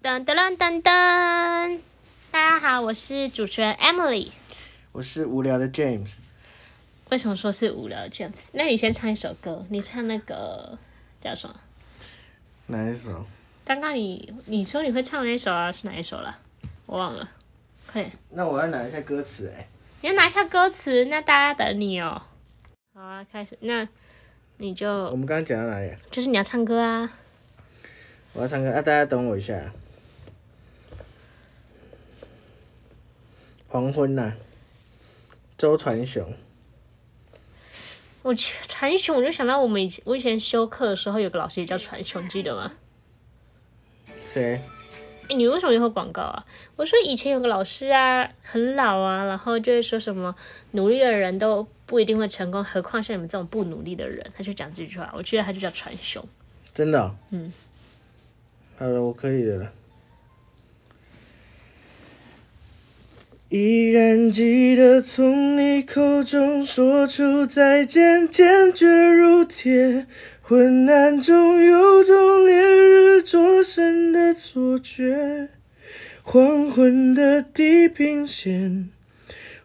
噔噔噔噔噔！大家好，我是主持人 Emily。我是无聊的 James。为什么说是无聊的 James？那你先唱一首歌，你唱那个叫什么？哪一首？刚刚你你说你会唱那首啊？是哪一首了？我忘了。快点，那我要拿一下歌词哎、你要拿一下歌词，那大家等你哦。好啊，开始。那你就我们刚刚讲到哪里？就是你要唱歌啊。我要唱歌啊！大家等我一下。黄昏呐、周传雄。我传雄，我就想到我们以前我以前修课的时候，有个老师也叫传雄，记得吗？谁？欸你为什么也会广告啊？我说以前有个老师啊，很老啊，然后就会说什么努力的人都不一定会成功，何况像你们这种不努力的人，他就讲这句话。我记得他就叫传雄。真的、嗯。好了，我可以的了。依然记得从你口中说出再见，坚决如铁。昏暗中有种烈日灼身的错觉，黄昏的地平线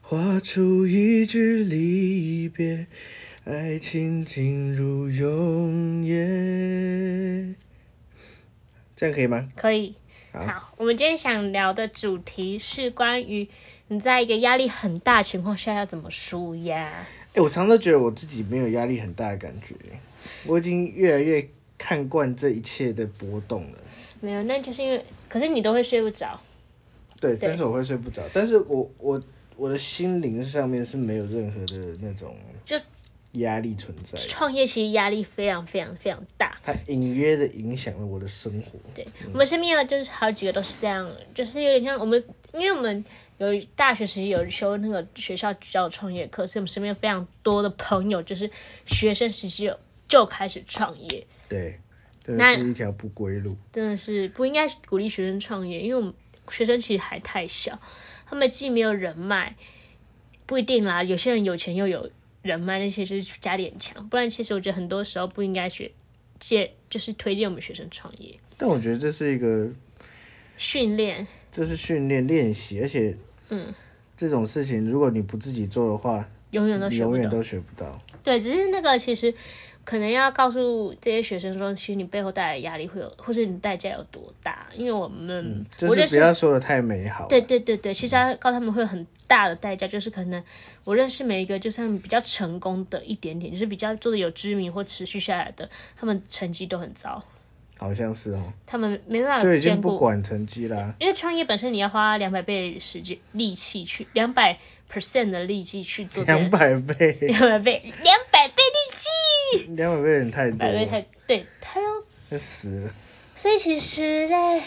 画出一句离别，爱情进入永夜。这样可以吗？可以。好好，我们今天想聊的主题是关于你在一个压力很大的情况下要怎么舒压。哎、我常常都觉得我自己没有压力很大的感觉，我已经越来越看惯这一切的波动了。没有，那就是因为，可是你都会睡不着。对，对但是我会睡不着，但是我我我的心灵上面是没有任何的那种就压力存在，创业其实压力非常非常非常大。它隐约的影响了我的生活。对，我们身边的就是好几个都是这样，就是有点像我们，因为我们有大学时期有修那个学校教创业课，所以我们身边非常多的朋友就是学生时期就就开始创业，对，真那的是一条不归路。真的是不应该鼓励学生创业，因为我们学生其实还太小，他们既没有人脉，不一定啦，有些人有钱又有人脉，那些就是家里很强，不然其实我觉得很多时候不应该学借，就是推荐我们学生创业但我觉得这是一个，训练。这是训练练习，而且，嗯，这种事情如果你不自己做的话，永远都永远都学不到。对，只是那个其实可能要告诉这些学生说，其实你背后带来的压力会有，或者你代价有多大。因为我们、我就是不要说的太美好。对对对对，其实要告诉他们会有很大的代价，就是可能我认识每一个就算比较成功的一点点，就是比较做的有知名或持续下来的，他们成绩都很糟，好像是哦，他们没办法就已经不。管成绩啦。因为创业本身你要花两百倍的时间力气去两百 percent 的力气去做两百倍，两百倍两 两百倍有点太多了，百倍太对太多要死了。所以其实在，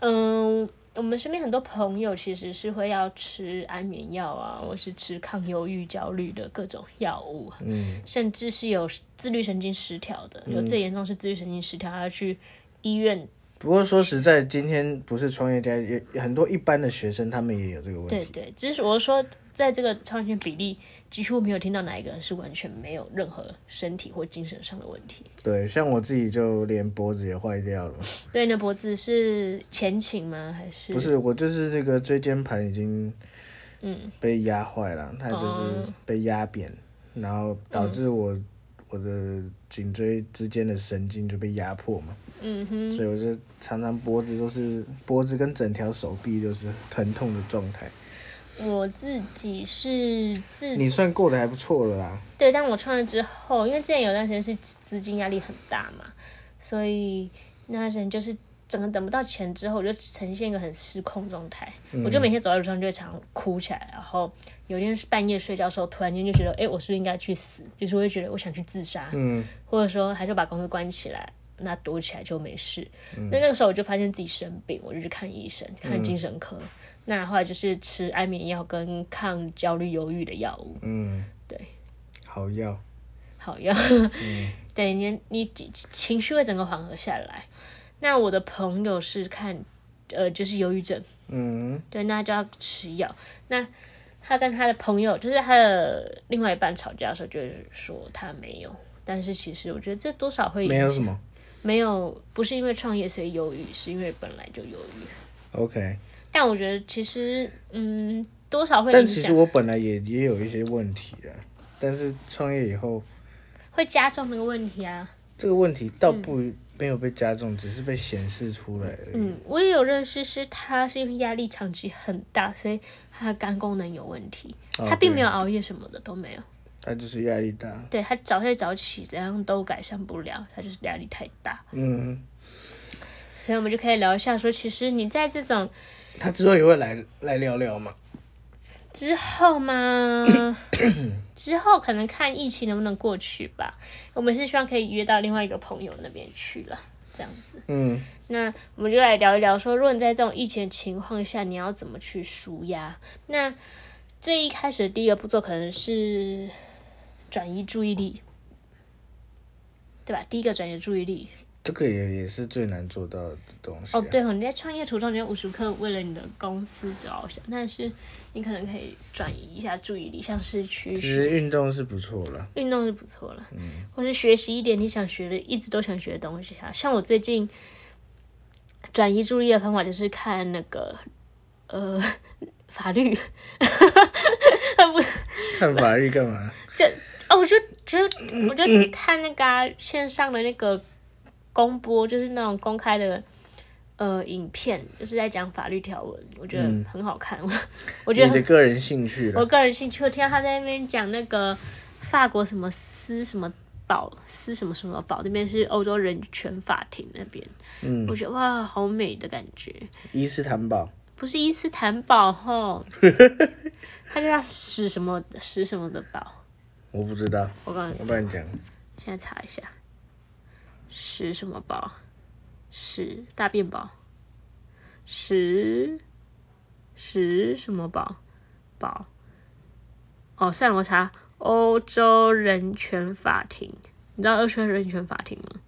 嗯，我们身边很多朋友其实是会要吃安眠药啊，或是吃抗忧郁、焦虑的各种药物，嗯，甚至是有自律神经失调的，有最严重是自律神经失调，还要去医院。不过说实在，今天不是创业家，也也很多一般的学生他们也有这个问题。对对，只是我说，在这个创业比例，几乎没有听到哪一个人是完全没有任何身体或精神上的问题。对，像我自己就连脖子也坏掉了，对，你的脖子是前倾吗？还是？不是我就是这个椎间盘已经嗯。被压坏了，它就是哦。被压扁，然后导致我、我的颈椎之间的神经就被压迫嘛，嗯哼，所以我就常常脖子都是脖子跟整条手臂都是疼痛的状态。我自己是自你算过得还不错了啦，对，但我创业之后，因为之前有段时间是资金压力很大嘛，所以那段时间就是整个等不到钱之后，我就呈现一个很失控状态。我就每天走在路上就会常常哭起来，然后有一天半夜睡觉的时候，突然间就觉得，哎、我是不是应该去死？就是我会觉得我想去自杀，嗯，或者说还是把公司关起来。那躲起来就没事。那那个时候我就发现自己生病，我就去看医生，看精神科。那后来就是吃安眠药跟抗焦虑、忧郁的药物。嗯，对，好药，好药，对你你情绪会整个缓和下来。那我的朋友是看，呃，就是忧郁症，嗯，对，那就要吃药。那他跟他的朋友，就是他的另外一半吵架的时候，就是说他没有，但是其实我觉得这多少会没有什么，没有不是因为创业所以忧郁，是因为本来就忧郁。OK，但我觉得其实嗯，多少会，但其实我本来也也有一些问题的，但是创业以后，会加重那个问题啊。这个问题倒不、没有被加重，只是被显示出来而已。嗯，我也有认识，是他是因为压力长期很大，所以他的肝功能有问题。哦他并没有熬夜什么的都没有，他就是压力大。对他早睡早起怎样都改善不了，他就是压力太大。嗯，所以我们就可以聊一下说，其实你在这种他之后也会来来聊聊嘛。之后嘛，之后可能看疫情能不能过去吧。我们是希望可以约到另外一个朋友那边去了，这样子。嗯，那我们就来聊一聊说，如果你在这种疫情的情况下，你要怎么去舒压？那最一开始的第一个步骤可能是转移注意力，对吧？第一个转移注意力。这个也也是最难做到的东西、啊。哦，对哦，你在创业途中，你要无时无刻为了你的公司着想，但是你可能可以转移一下注意力，像是去其实运动是不错了。运动是不错了，嗯或是学习一点你想学的，一直都想学的东西啊。像我最近转移注意力的方法就是看那个呃 法律，不看法律干嘛？哦，我就觉得我就看那个啊、线上的那个公播，就是那种公开的呃影片，就是在讲法律条文，我觉得很好看。我 我觉得你的个人兴趣我。个人兴趣，我听到他在那边讲那个法国什么斯什么堡斯什么什么堡，那边是欧洲人权法庭那边，嗯，我觉得哇，好美的感觉，伊斯坦堡。不是伊斯坦堡吼，他就叫史什么史什么的堡，我不知道，我刚我帮你讲。现在查一下，屎什么堡，史大便堡，史史什么堡堡，哦，算了，我查。欧洲人权法庭，你知道欧洲人权法庭吗？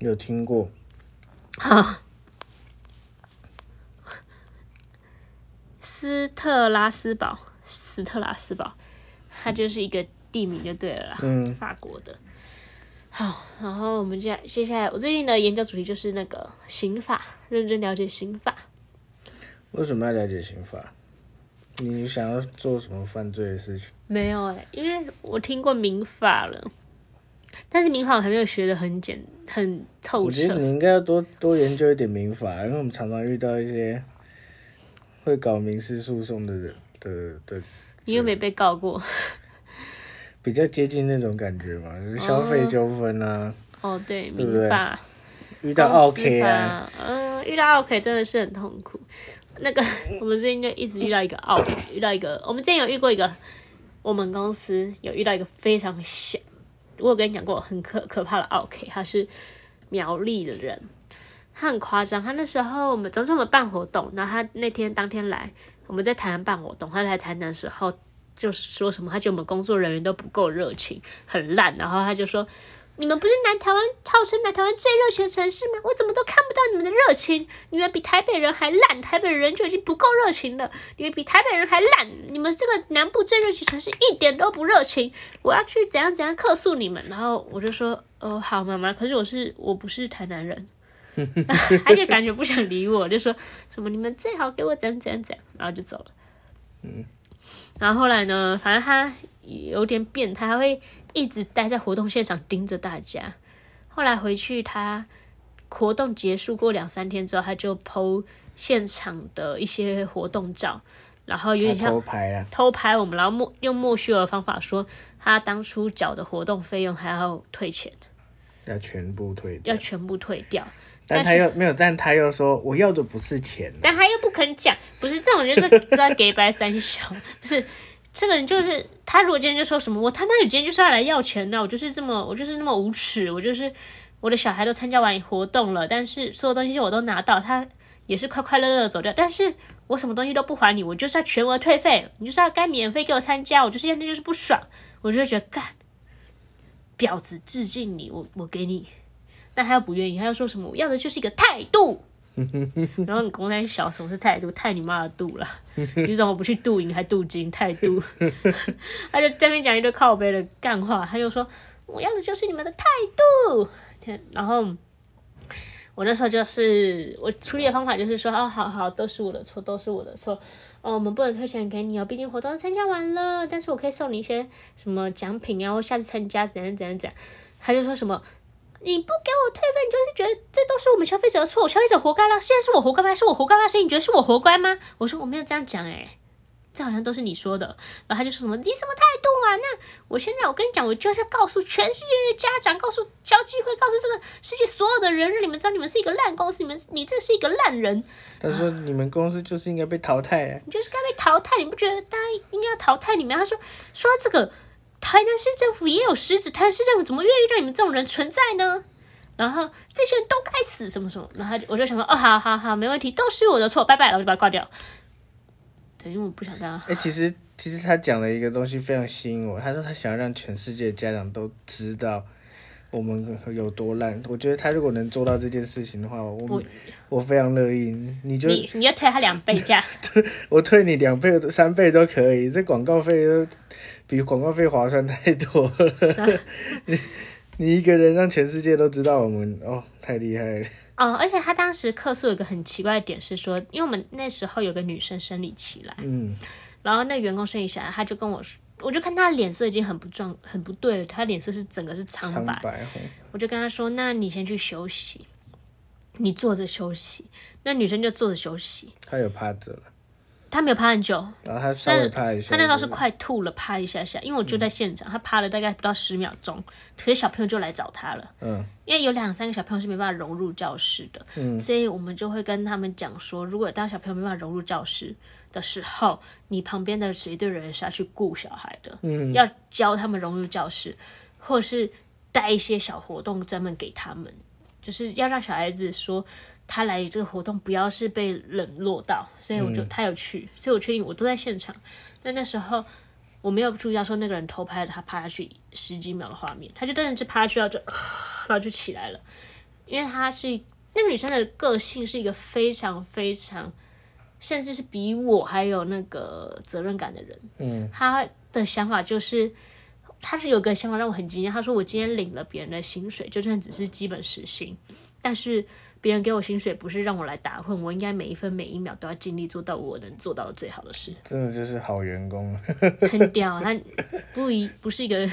有听过？好，斯特拉斯堡，斯特拉斯堡，它就是一个地名就对了啦，嗯，法国的。好，然后我们接接下来，我最近的研究主题就是那个刑法，认真了解刑法。为什么要了解刑法？你想要做什么犯罪的事情？没有哎、因为我听过民法了，但是民法我还没有学的很简很透彻。我觉得你应该要多多研究一点民法，因为我们常常遇到一些会搞民事诉讼的人的的，你又没被告过比较接近那种感觉嘛，就是消费纠纷啊，哦？对，对民法。遇到 OK 啊，嗯，遇到 OK 真的是很痛苦。那个我们最近就一直遇到一个 OK，遇到一个，我们之前有遇过一个，我们公司有遇到一个非常小，我有跟你讲过很可可怕的 OK，他是苗栗的人，他很夸张，他那时候我们总是我们办活动，然后他那天当天来，我们在台南办活动，他来台南的时候就是说什么，他觉得我们工作人员都不够热情，很烂，然后他就说。你们不是南台湾号称南台湾最热情的城市吗？我怎么都看不到你们的热情？你们比台北人还烂，台北人就已经不够热情了，你们比台北人还烂，你们这个南部最热情城市一点都不热情，我要去怎样怎样客诉你们。然后我就说，哦，好妈妈，可是我是我不是台南人，他就感觉不想理我，就说什么你们最好给我怎样怎样怎样，然后就走了。然后后来呢，反正他有点变态，他会一直待在活动现场盯着大家。后来回去，他活动结束过两三天之后，他就 PO 现场的一些活动照，然后有点像偷拍啊，偷拍我们，然后莫用莫须有的方法说他当初缴的活动费用还要退钱，要全部退掉要。全部退掉。但他又没有，但他又说我要的不是钱啊，但他又不肯讲，不是这种人就是 知道给白三小，不是这个人就是他如果今天就说什么我他妈有今天就是要来要钱的，我就是这么我就是那么无耻，我就是我的小孩都参加完活动了，但是所有东西我都拿到，他也是快快乐乐的走掉，但是我什么东西都不还你，我就是要全额退费，你就是要该免费给我参加，我就是现在就是不爽，我就会觉得干婊子致敬你，我我给你。但他又不愿意，他又说什么我要的就是一个态度，然后你公在小什么是态度？太你妈的度了！你怎么不去镀银还镀金？态度，他就在那边讲一堆靠背的干话，他就说我要的就是你们的态度，天，然后我那时候就是我处理的方法就是说，哦，好好，都是我的错，都是我的错。哦，我们不能退钱给你哦，毕竟活动参加完了，但是我可以送你一些什么奖品啊，或下次参加怎样怎样怎样。他就说什么，你不给我退费，你就是觉得这都是我们消费者的错，消费者活该啦。现在是我活该吗？是我活该吗？所以你觉得是我活该吗？我说我没有这样讲诶、这好像都是你说的。然后他就说什么你什么态度啊？那我现在我跟你讲，我就是要告诉全世界的家长，告诉交际会，告诉这个世界所有的人，让你们知道你们是一个烂公司，你们你这是一个烂人。他说你们公司就是应该被淘汰啊。你就是该被淘汰，你不觉得大家应该要淘汰你们？他说说到这个，台南市政府也有失职，台南市政府怎么愿意让你们这种人存在呢？然后这些人都该死，什么什么，然后我就想说，哦，好好好，没问题，都是我的错，拜拜了，我就把它挂掉。对，因为我不想这样。哎、其实其实他讲了一个东西非常吸引我，他说他想要让全世界家长都知道我们有多烂。我觉得他如果能做到这件事情的话，我我我非常乐意。你就你你要退他两倍价，我退你两倍、三倍都可以，这广告费都比广告费划算太多了。你你一个人让全世界都知道我们哦，太厉害了。哦，而且他当时客诉有个很奇怪的点是说，因为我们那时候有个女生生理期来，嗯，然后那员工生理期来，他就跟我说，我就看他脸色已经很不壮、很不对了，他脸色是整个是苍白，我就跟他说：“那你先去休息，你坐着休息。”那女生就坐着休息，他有趴着了，她没有趴很久，然后他稍微趴一下。她那时候是快吐了，趴一下下，因为我就在现场，他趴了大概不到十秒钟，可是小朋友就来找他了，嗯。因为有两三个小朋友是没办法融入教室的，嗯。所以我们就会跟他们讲说，如果当小朋友没办法融入教室的时候，你旁边的随队人是要去顾小孩的，嗯。要教他们融入教室，或者是带一些小活动专门给他们，就是要让小孩子说他来这个活动不要是被冷落到，所以我就、他有去，所以我确定我都在现场。但那时候我没有注意到说那个人偷拍了他趴下去十几秒的画面，他就真的是趴下去，然后就然后就起来了，因为他是那个女生的个性是一个非常非常，甚至是比我还有那个责任感的人。嗯他的想法就是，他是有个想法让我很惊讶。他说：“我今天领了别人的薪水，就算只是基本时薪，但是别人给我薪水不是让我来打混，我应该每一分每一秒都要尽力做到我能做到的最好的事。真的就是好员工。很屌，他不一不是一个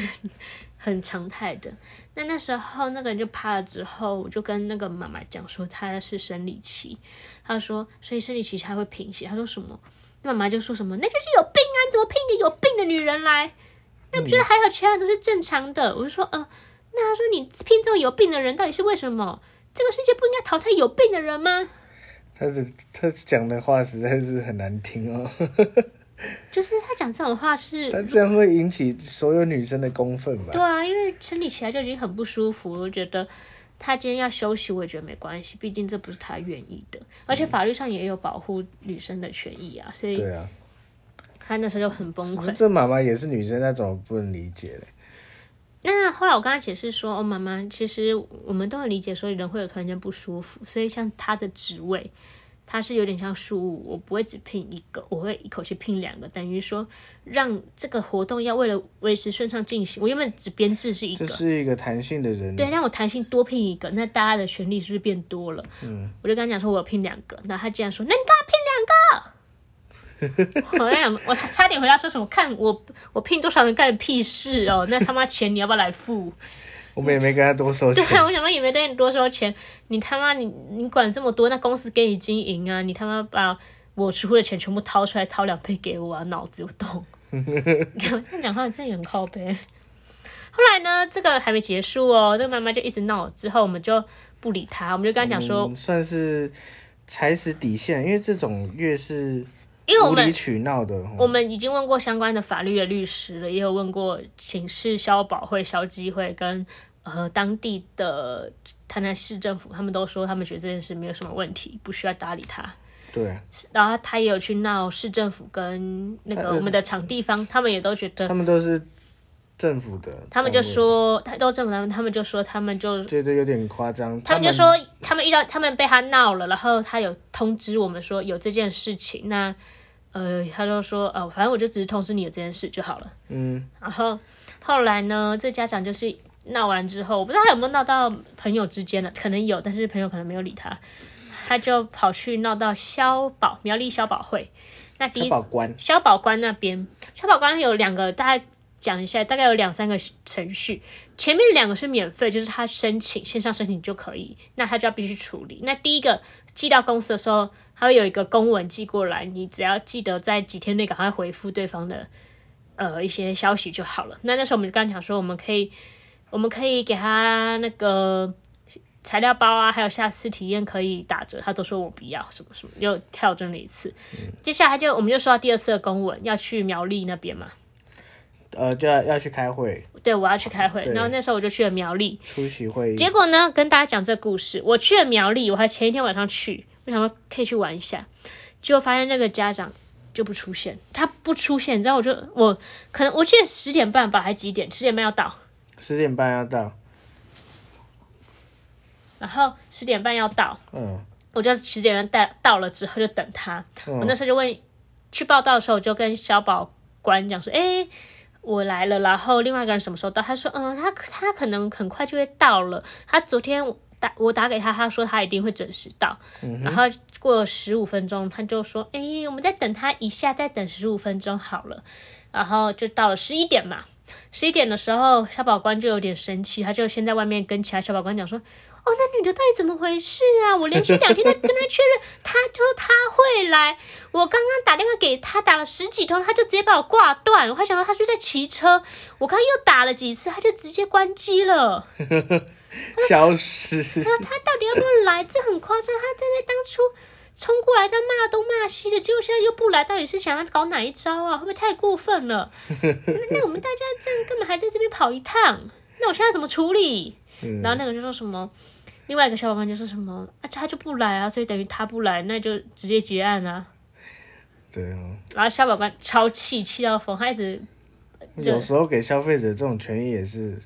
很常态的。那那时候那个人就趴了之后，我就跟那个妈妈讲说他是生理期，他说所以生理期才会贫血。他说什么？那妈妈就说什么那就是有病啊！你怎么聘一个有病的女人来？那不觉得还好，其他人都是正常的。我就说，呃，那他说你聘这种有病的人到底是为什么？这个世界不应该淘汰有病的人吗？他的他讲的话实在是很难听哦，就是他讲这种话是他这样会引起所有女生的公愤吧对？啊，因为生理起来就已经很不舒服，我觉得他今天要休息，我也觉得没关系，毕竟这不是他愿意的，而且法律上也有保护女生的权益啊，所以对啊，他那时候就很崩溃。这妈妈也是女生，那怎么不能理解嘞？那后来我跟他解释说，哦，妈妈，其实我们都很理解，说人会有突然间不舒服，所以像他的职位，他是有点像事务，我不会只聘一个，我会一口气聘两个，等于说让这个活动要为了维持顺畅进行，我原本只编制是一个这，是一个弹性的人，对，让我弹性多聘一个，那大家的权利是不是变多了？嗯，我就跟他讲说，我要聘两个，那他竟然说，那你干嘛聘两个？我在想，我差点回答说什么？看我我聘多少人干屁事哦？那他妈钱你要不要来付？我们也没跟他多收钱对钱。啊，我想说也没对你多收钱，你他妈你你管这么多，那公司给你经营啊，你他妈把我出的钱全部掏出来，掏两倍给我啊，脑子有洞。你看我这样讲话真的很靠背。后来呢，这个还没结束哦，这个妈妈就一直闹，之后我们就不理他，我们就跟他讲说，嗯算是踩死底线，因为这种越是因为我们无理取闹的，我们已经问过相关的法律的律师了，也有问过请示消保会、消基会跟呃当地的台南市政府，他们都说他们觉得这件事没有什么问题，不需要搭理他。对，然后他也有去闹市政府跟那个呃我们的场地方，他们也都觉得，他们都是政府的，他们就说，他都政府他们，他们就说他们就觉得有点夸张，他们就说他们遇到他们被他闹了，然后他有通知我们说有这件事情，那呃他就说呃反正我就只是通知你有这件事就好了。嗯，然后后来呢，这家长就是闹完之后，我不知道他有没有闹到朋友之间了，可能有，但是朋友可能没有理他，他就跑去闹到消保苗栗消保会。那第一消保官消保官那边，消保官有两个，大概讲一下，大概有两三个程序。前面两个是免费，就是他申请线上申请就可以，那他就要必须处理。那第一个寄到公司的时候，他会有一个公文寄过来，你只要记得在几天内赶快回复对方的呃一些消息就好了。那那时候我们就刚讲说，我们可以我们可以给他那个材料包啊，还有下次体验可以打折，他都说我不要什么什么，又跳针了一次。接下来就我们就收到第二次的公文，要去苗栗那边嘛。呃，就要要去开会，对，我要去开会，然后那时候我就去了苗栗。出席会议。结果呢，跟大家讲这故事，我去了苗栗，我还前一天晚上去，我想说可以去玩一下，结果发现那个家长就不出现，他不出现，你知道，我就我可能我记得十点半吧，还几点？十点半要到，十点半要到，然后十点半要到，嗯，我就十点半到到了之后就等他。我那时候就问，去报道的时候我就跟小宝官讲说，诶，我来了，然后另外一个人什么时候到？他说，嗯，他他可能很快就会到了。他昨天打我打给他，他说他一定会准时到。然后过了十五分钟，他就说，诶，我们再等他一下，再等十五分钟好了。然后就到了十一点嘛，十一点的时候，小保官就有点生气，他就先在外面跟其他小保官讲说。哦，那女的到底怎么回事啊？我连续两天在 跟她确认，她说她会来。我刚刚打电话给她，打了十几通，她就直接把我挂断。我还想到她是不是在骑车，我刚刚又打了几次，她就直接关机了。消失。那她到底要不要来？这很夸张。她在那当初冲过来这样骂东骂西的，结果现在又不来，到底是想要搞哪一招啊？会不会太过分了？那我们大家这样干嘛还在这边跑一趟，那我现在怎么处理？然后那个就说什么，另外一个小伙伴就说什么啊，他就不来啊，所以等于他不来，那就直接结案啊。对啊，然后小保官超气，气到疯，他一直有时候给消费者这种权益也是，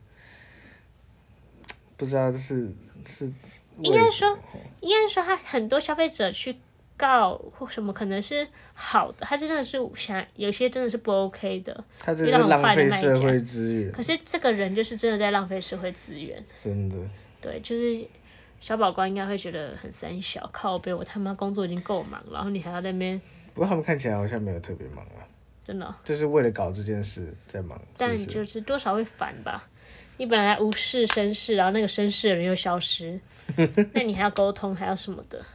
不知道是是应该说，应该说他很多消费者去告或什么，可能是好的，他真的是想有些真的是不 OK 的，他这是浪费社会资源，可是这个人就是真的在浪费社会资源，真的。对，就是小宝官应该会觉得很三小，靠背我他妈工作已经够忙了，然后你还要在那边，不过他们看起来好像没有特别忙啊，真的哦、就是为了搞这件事在忙。但就是多少会烦吧。你本来无事生事，然后那个绅士的人又消失，那你还要沟通，还要什么的？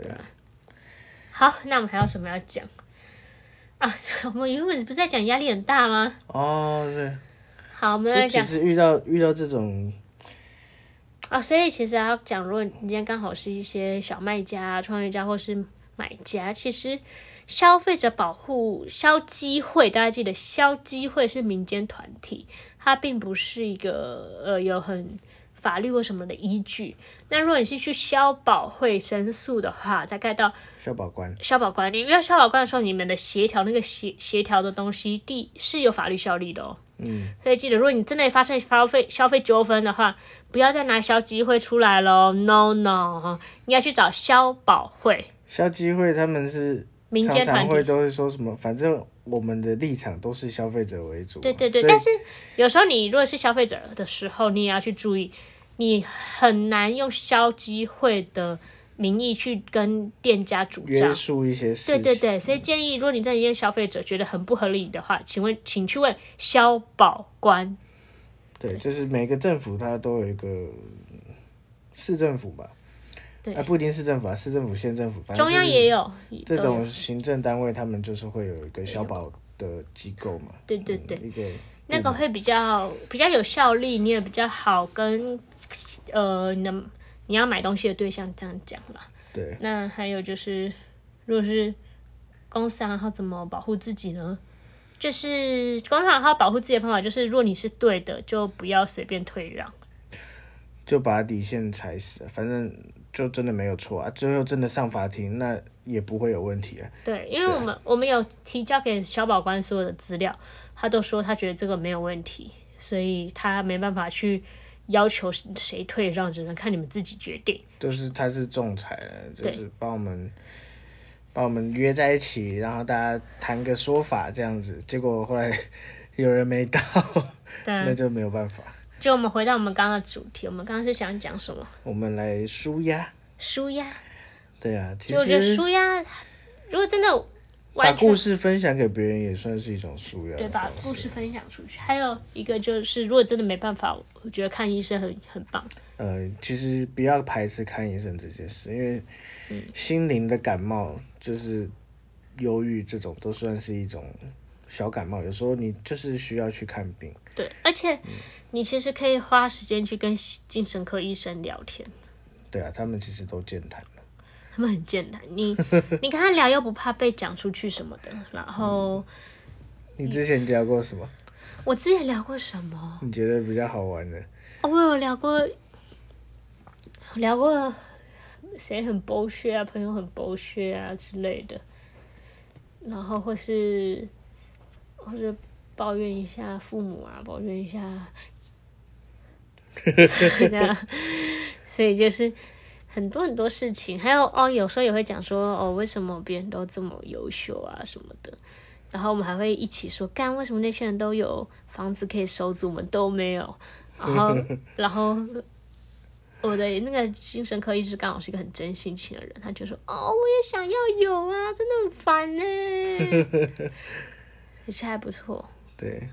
对啊，好，那我们还有什么要讲啊？我们原本不是在讲压力很大吗？哦对，好，我们来讲就其实遇到遇到这种啊，所以其实要讲，如果你今天刚好是一些小卖家、创业家或是买家，其实消费者保护消基会，大家记得消基会是民间团体，它并不是一个呃有很法律或什么的依据。那如果你是去消保会申诉的话，大概到消保官，消保官，你遇到消保官的时候，你们的协调那个协协调的东西，第是有法律效力的哦。嗯，所以记得，如果你真的发生消费消费纠纷的话，不要再拿消基会出来喽，no no，应该去找消保会。消基会他们是民间团会都是说什么，反正我们的立场都是消费者为主。对对对，但是有时候你如果是消费者的时候，你也要去注意，你很难用消基会的名义去跟店家主张约。束一些事情。对对对，所以建议，如果你真的因为消费者觉得很不合理的话，请问，请去问消保官。对，就是每个政府它都有一个市政府吧，对啊，不一定市政府啊，市政府、县政府，反正中央也有这种行政单位，他们就是会有一个消保的机构嘛。对对对，一个那个会比较比较有效力，你也比较好跟呃你的你要买东西的对象这样讲啦。对那还有就是，如果是公司行号怎么保护自己呢？就是公司行号保护自己的方法，就是如果你是对的，就不要随便退让。就把底线踩死，反正就真的没有错啊，最后真的上法庭，那也不会有问题啊。对，因为我们我们有提交给小保官所有的资料，他都说他觉得这个没有问题，所以他没办法去要求谁退让，只能看你们自己决定。就是他是仲裁了，就是帮我们把我们约在一起，然后大家谈个说法这样子，结果后来 有人没到，那就没有办法。就我们回到我们刚刚的主题，我们刚刚是想讲什么？我们来舒压。舒压。对啊，其就我觉得舒压，如果真的把故事分享给别人也算是一种舒压的对，把故事分享出去。还有一个就是，如果真的没办法，我觉得看医生很很棒。呃，其实不要排斥看医生这件事，因为嗯心灵的感冒就是忧郁这种都算是一种小感冒，有时候你就是需要去看病。对，而且你其实可以花时间去跟精神科医生聊天，对啊，他们其实都健谈的。他们很健谈。你 你跟他聊又不怕被讲出去什么的。然后你之前聊过什么？我之前聊过什么？你觉得比较好玩的？哦，我有聊过，聊过谁很剥削啊，朋友很剥削啊之类的，然后或是或者抱怨一下父母啊，抱怨一下，所以就是很多很多事情，还有哦，有时候也会讲说哦，为什么别人都这么优秀啊什么的。然后我们还会一起说，干为什么那些人都有房子可以收租，我们都没有？然后，然后我的那个精神科医师刚好是一个很真性情的人，他就说：“哦，我也想要有啊，真的很烦呢。”其实还不错。对，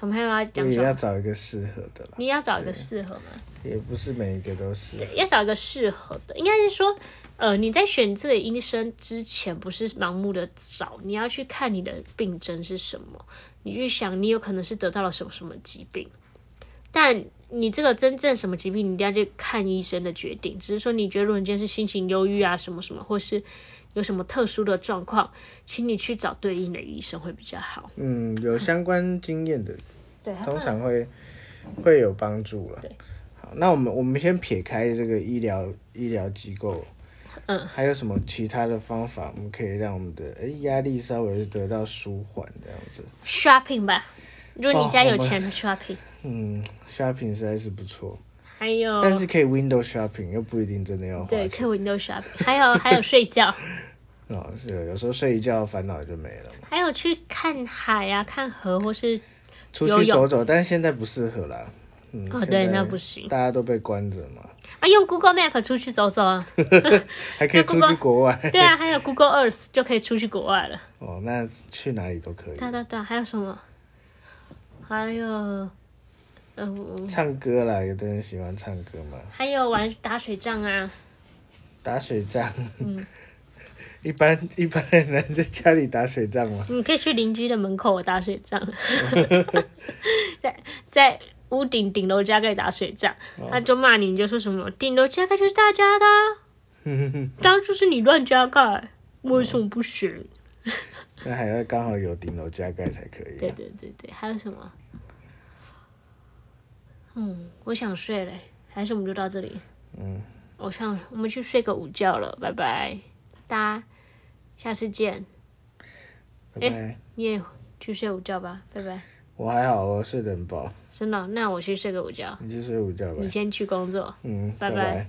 我们还有要讲也要？找一个适合的啦，你要找一个适合吗？也不是每一个都是。要找一个适合的，应该是说，呃，你在选这个医生之前，不是盲目的找，你要去看你的病症是什么，你去想你有可能是得到了什么什么疾病，但你这个真正什么疾病，你一定要去看医生的决定。只是说，你觉得如果你今天是心情忧郁啊，什么什么，或是有什么特殊的状况，请你去找对应的医生会比较好。嗯，有相关经验的对，通常会会有帮助了对。好，那我们我们先撇开这个医疗医疗机构，嗯，还有什么其他的方法，我们可以让我们的哎压力稍微得到舒缓这样子？shopping 吧，如果你家有钱，shopping，嗯，shopping 实在是不错，还有但是可以 window shopping，又不一定真的要对，可以 window shopping，还有 还有睡觉。哦。是有时候睡一觉烦恼就没了。还有去看海啊、看河，或是出去走走，但是现在不适合啦。嗯，哦对那不行大家都被关着嘛，啊用 Google Map 出去走走啊。还可以出去国外。对啊，还有 Google Earth 就可以出去国外了。哦，那去哪里都可以。对对对，还有什么？还有，唱歌啦，有的人喜欢唱歌嘛，还有玩打水仗啊。打水仗。嗯 一般一般人能在家里打水仗吗？你可以去邻居的门口打水仗，在在屋顶顶楼加盖打水仗，他就骂你，你就说什么顶楼加盖就是大家的啊、当然就是你乱加盖，为什么不行？那还要刚好有顶楼加盖才可以、对啊。对对对，还有什么？嗯，我想睡嘞，还是我们就到这里？嗯，我想我们去睡个午觉了，拜拜，大家下次见。拜拜。你也去睡午觉吧，拜拜。我还好，我睡得很饱。真的，那我去睡个午觉，你去睡午觉吧你。先去工作。嗯，拜拜